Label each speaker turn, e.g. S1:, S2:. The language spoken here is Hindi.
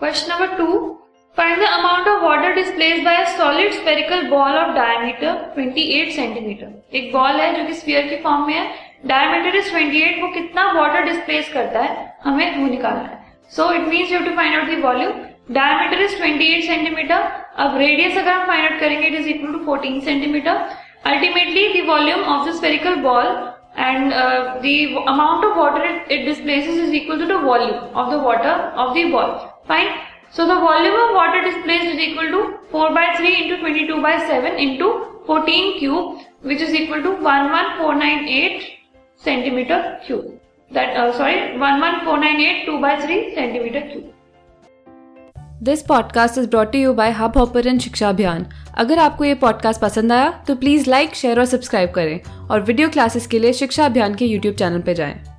S1: Question number two find the amount of water displace by solid spherical ball of diameter 28 centimeter एक बॉल है जो कि स्फीयर के फॉर्म में है। डायमीटर इज़ 28 वो कितना वाटर डिस्प्लेस करता है? हमें वो निकालना है। So it means you to find out the volume diameter is 28 centimeter अब रेडियस अगर हम फाइंड आउट करेंगे it is equal to 14 centimeter ultimately the volume of the spherical ball and the amount of water it displace is equal to the volume of the water of the ball Fine. So the volume of water displaced is equal to 4 by 3 into 22 by 7 into 14 cube which is equal to 11498 centimeter cube. That uh, sorry 11498 2 by 3 centimeter cube.
S2: This podcast is brought you by Hubhopper and शिक्षा अभियान अगर आपको ये पॉडकास्ट पसंद आया तो प्लीज़ लाइक शेयर और सब्सक्राइब करें और वीडियो क्लासेस के लिए शिक्षा अभियान के यूट्यूब चैनल पर जाएँ।